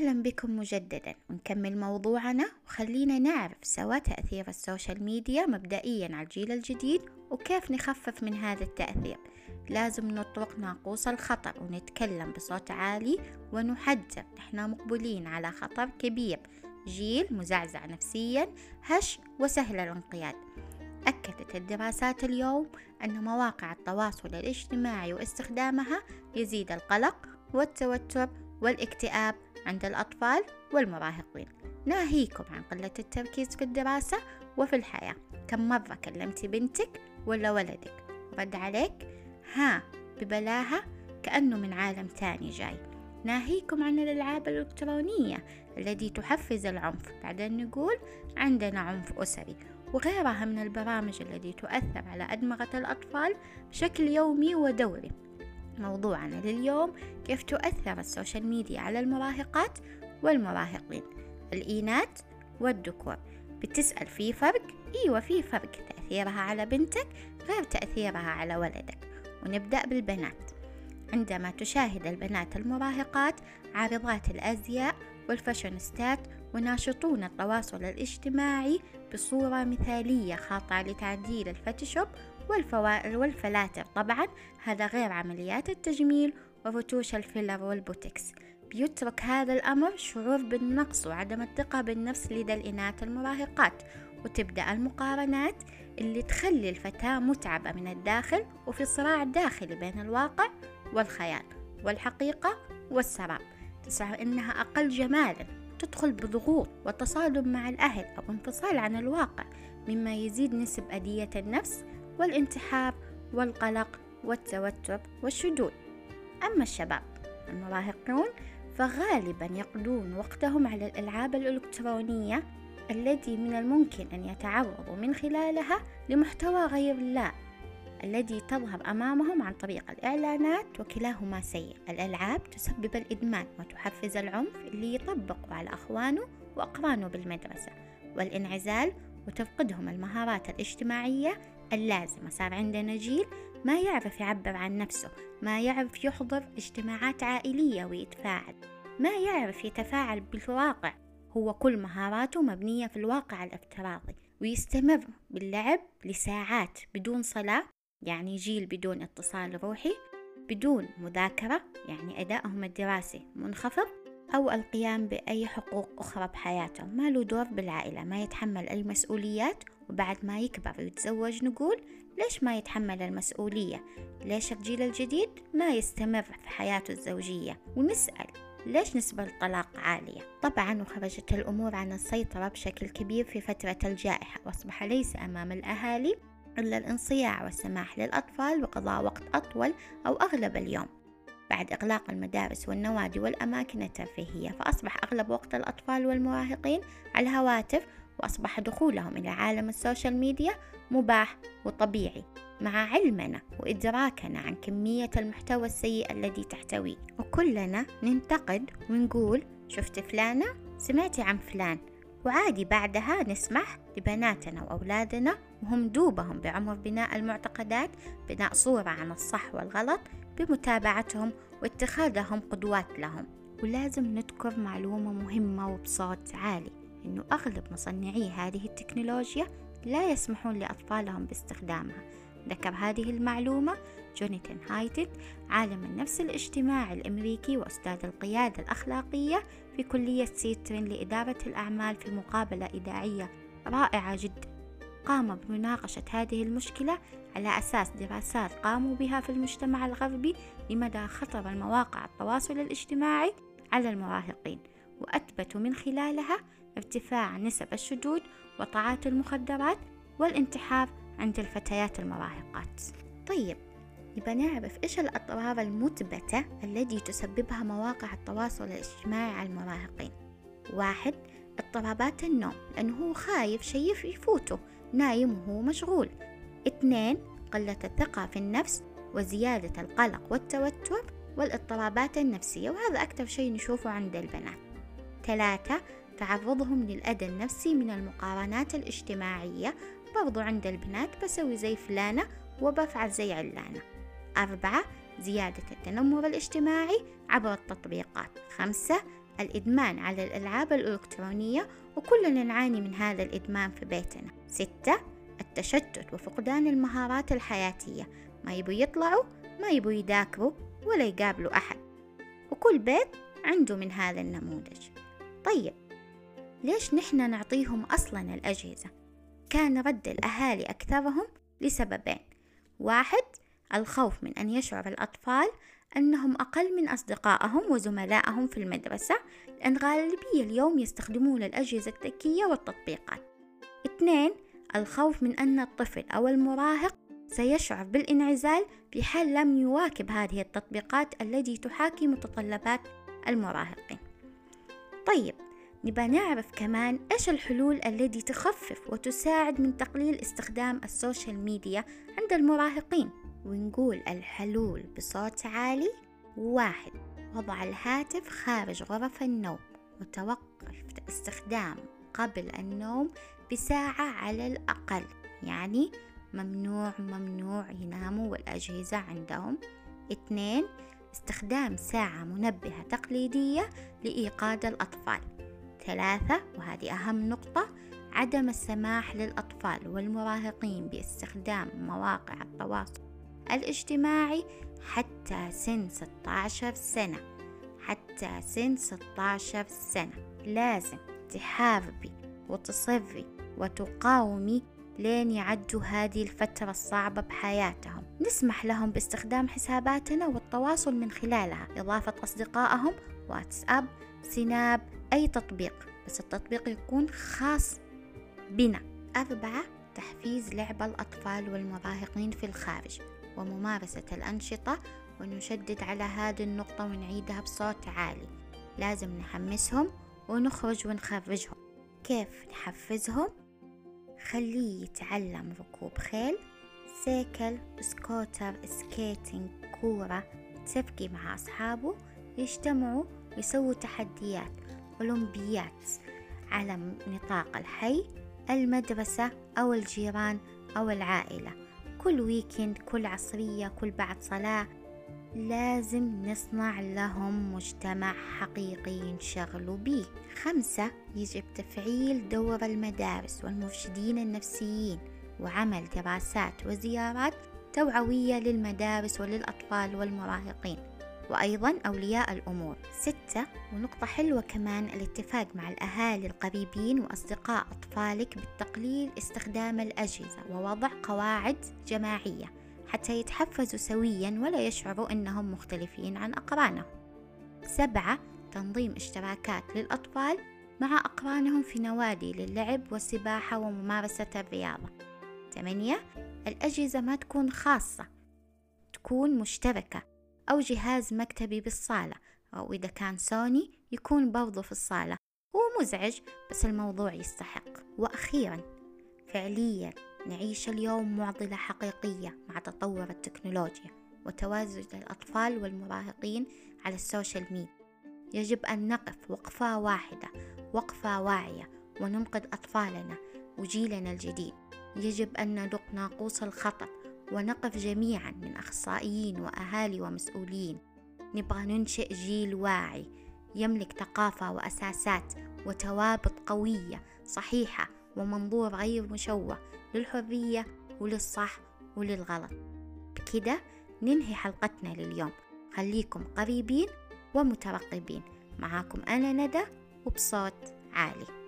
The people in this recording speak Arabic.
أهلا بكم مجددا. ونكمل موضوعنا وخلينا نعرف سوا تأثير ال social media مبدئيا على الجيل الجديد وكيف نخفف من هذا التأثير. لازم نطرق ناقوس الخطر ونتكلم بصوت عالي ونحذر. نحن مقبلين على خطر كبير. جيل مزعزع نفسيا هش وسهل الانقياد. أكدت الدراسات اليوم أن مواقع التواصل الاجتماعي واستخدامها يزيد القلق والتوتر والاكتئاب عند الأطفال والمراهقين. ناهيكم عن قلة التركيز في الدراسة وفي الحياة. كم مرة كلمتي بنتك ولا ولدك؟ رد عليك ها ببلاها كأنه من عالم تاني جاي. ناهيكم عن الألعاب الإلكترونية التي تحفز العنف. بعدين نقول عندنا عنف أسري. وغيرها من البرامج التي تؤثر على أدمغة الأطفال بشكل يومي ودوري. موضوعنا لليوم كيف تؤثر ال social media على المراهقات والمراهقين؟ الإناث والذكور. بتسأل في فرق؟ أيوة في فرق. تأثيرها على بنتك غير تأثيرها على ولدك. ونبدأ بالبنات. عندما تشاهد البنات المراهقات عارضات الأزياء والفاشينيستات وناشطون التواصل الاجتماعي بصورة مثالية خاضعة لتعديل الفوتوشوب والفلاتر. طبعا هذا غير عمليات التجميل وتاتش ال filler والبوتوكس. بيترك هذا الأمر شعور بالنقص وعدم الثقة بالنفس لدى الإناث المراهقات وتبدأ المقارنات اللي تخلي الفتاة متعبة من الداخل وفي صراع داخلي بين الواقع والخيال والحقيقة والسراب. تشعر إنها أقل جمالا تدخل بضغوط وتصادم مع الأهل أو انفصال عن الواقع مما يزيد نسب أذية النفس والانتحار والقلق والتوتر والشذوذ أما الشباب المراهقون فغالبا يقضون وقتهم على الألعاب الإلكترونية التي من الممكن أن يتعرضوا من خلالها لمحتوى غير الله الذي تظهر أمامهم عن طريق الإعلانات وكلاهما سيء. الألعاب تسبب الإدمان وتحفز العنف اللي يطبقه على أخوانه وأقرانه بالمدرسة والإنعزال وتفقدهم المهارات الاجتماعية اللازمة صار عندنا جيل ما يعرف يعبر عن نفسه ما يعرف يحضر اجتماعات عائلية ويتفاعل ما يعرف يتفاعل بالواقع. هو كل مهاراته مبنية في الواقع الافتراضي ويستمر باللعب لساعات بدون صلاة يعني جيل بدون اتصال روحي بدون مذاكرة يعني أدائهم الدراسي منخفض أو القيام بأي حقوق أخرى بحياتهم ما له دور بالعائلة ما يتحمل أي مسؤوليات وبعد ما يكبر ويتزوج نقول ليش ما يتحمل المسؤولية؟ ليش الجيل الجديد ما يستمر في حياته الزوجية؟ ونسأل ليش نسبة الطلاق عالية؟ طبعا وخرجت الأمور عن السيطرة بشكل كبير في فترة الجائحة وأصبح ليس أمام الأهالي إلا الانصياع والسماح للأطفال بقضاء وقت أطول أو أغلب اليوم. بعد إغلاق المدارس والنوادي والأماكن الترفيهية فأصبح أغلب وقت الأطفال والمراهقين على الهواتف وأصبح دخولهم إلى عالم السوشيال ميديا مباح وطبيعي مع علمنا وإدراكنا عن كمية المحتوى السيء الذي تحتويه. وكلنا ننتقد ونقول شفت فلانة سمعتي عن فلان. وعادي بعدها نسمح لبناتنا وأولادنا وهم دوبهم بعمر بناء المعتقدات بناء صورة عن الصح والغلط بمتابعتهم واتخاذهم قدوات لهم. ولازم نذكر معلومة مهمة وبصوت عالي. إنه أغلب مصنعي هذه التكنولوجيا لا يسمحون لأطفالهم باستخدامها. ذكر هذه المعلومة جونيتان هايتد عالم النفس الاجتماعي الأمريكي وأستاذ القيادة الأخلاقية في كلية سيترين لإدارة الأعمال في مقابلة إذاعية رائعة جدا. قام بمناقشة هذه المشكلة على أساس دراسات قاموا بها في المجتمع الغربي لمدى خطر المواقع التواصل الاجتماعي على المراهقين. وأثبتوا من خلالها ارتفاع نسب الشذوذ وطاعات المخدرات والانتحار عند الفتيات المراهقات. طيب يبقى نعرف إيش الأضرار المثبتة التي تسببها مواقع التواصل الاجتماعي على المراهقين؟ واحد اضطرابات النوم لأنه هو خايف شيء يفوته نايم وهو مشغول. اثنين قلة الثقة في النفس وزيادة القلق والتوتر والإضطرابات النفسية وهذا أكثر شيء نشوفه عند البنات. ثلاثة تعرضهم للأذى النفسي من المقارنات الاجتماعية برضو عند البنات بسوي زي فلانة وبفعل زي علانة. أربعة زيادة التنمر الاجتماعي عبر التطبيقات. خمسة الإدمان على الألعاب الإلكترونية وكلنا نعاني من هذا الإدمان في بيتنا. ستة التشتت وفقدان المهارات الحياتية. ما يبوا يطلعوا ما يبوا يذاكروا ولا يقابلوا أحد. وكل بيت عنده من هذا النموذج. طيب ليش نحن نعطيهم أصلا الأجهزة؟ كان رد الأهالي أكثرهم لسببين. واحد الخوف من أن يشعر الأطفال أنهم أقل من أصدقائهم وزملائهم في المدرسة لأن غالبية اليوم يستخدمون الأجهزة الذكية والتطبيقات. اثنين الخوف من أن الطفل أو المراهق سيشعر بالإنعزال في حال لم يواكب هذه التطبيقات التي تحاكي متطلبات المراهقين. طيب نبى نعرف كمان إيش الحلول التي تخفف وتساعد من تقليل استخدام السوشيال ميديا عند المراهقين. ونقول الحلول بصوت عالي. واحد وضع الهاتف خارج غرف النوم. وتوقف استخدام قبل النوم بساعة على الأقل. يعني ممنوع ممنوع يناموا والأجهزة عندهم. اثنين استخدام ساعة منبهة تقليدية لإيقاد الأطفال. ثلاثة وهذه أهم نقطة عدم السماح للأطفال والمراهقين باستخدام مواقع التواصل الاجتماعي حتى سن 16 سنة. حتى سن 16 سنة. لازم تحاربي وتصري وتقاومي لين يعدوا هذه الفترة الصعبة بحياتهم. نسمح لهم باستخدام حساباتنا والتواصل من خلالها. إضافة أصدقائهم واتساب سناب أي تطبيق. بس التطبيق يكون خاص بنا. أربعة تحفيز لعب الأطفال والمراهقين في الخارج وممارسة الأنشطة ونشدد على هذه النقطة ونعيدها بصوت عالي. لازم نحمسهم ونخرج ونخرجهم. كيف نحفزهم؟ خليه يتعلم ركوب خيل cycle scooter skating كورة تبكي مع أصحابه يجتمعوا يسووا تحديات أولمبيات على نطاق الحي المدرسة أو الجيران أو العائلة. كل ويكند كل عصرية كل بعد صلاة لازم نصنع لهم مجتمع حقيقي ينشغلوا به. خمسة يجب تفعيل دور المدارس والمرشدين النفسيين وعمل دراسات وزيارات توعوية للمدارس وللأطفال والمراهقين. وأيضا أولياء الأمور. ستة ونقطة حلوة كمان الاتفاق مع الأهالي القريبين وأصدقاء أطفالك بالتقليل استخدام الأجهزة ووضع قواعد جماعية. حتى يتحفزوا سويا ولا يشعروا أنهم مختلفين عن أقرانهم سبعة تنظيم اشتراكات للأطفال مع أقرانهم في نوادي للعب والسباحة وممارسة الرياضة. ثمانية الأجهزة ما تكون خاصة تكون مشتركة أو جهاز مكتبي بالصالة أو إذا كان سوني يكون برضو في الصالة. هو مزعج بس الموضوع يستحق. وأخيرا فعليا نعيش اليوم معضلة حقيقية مع تطور التكنولوجيا وتواجد الأطفال والمراهقين على السوشيال ميديا. يجب أن نقف وقفة واحدة وقفة واعية وننقذ أطفالنا وجيلنا الجديد. يجب أن ندق ناقوس الخطر ونقف جميعا من أخصائيين وأهالي ومسؤولين. نبغى ننشئ جيل واعي يملك ثقافة وأساسات وتوابط قوية صحيحة ومنظور غير مشوه للحرية وللصح وللغلط. بكده ننهي حلقتنا لليوم. خليكم قريبين ومترقبين. معاكم أنا ندى وبصوت عالي.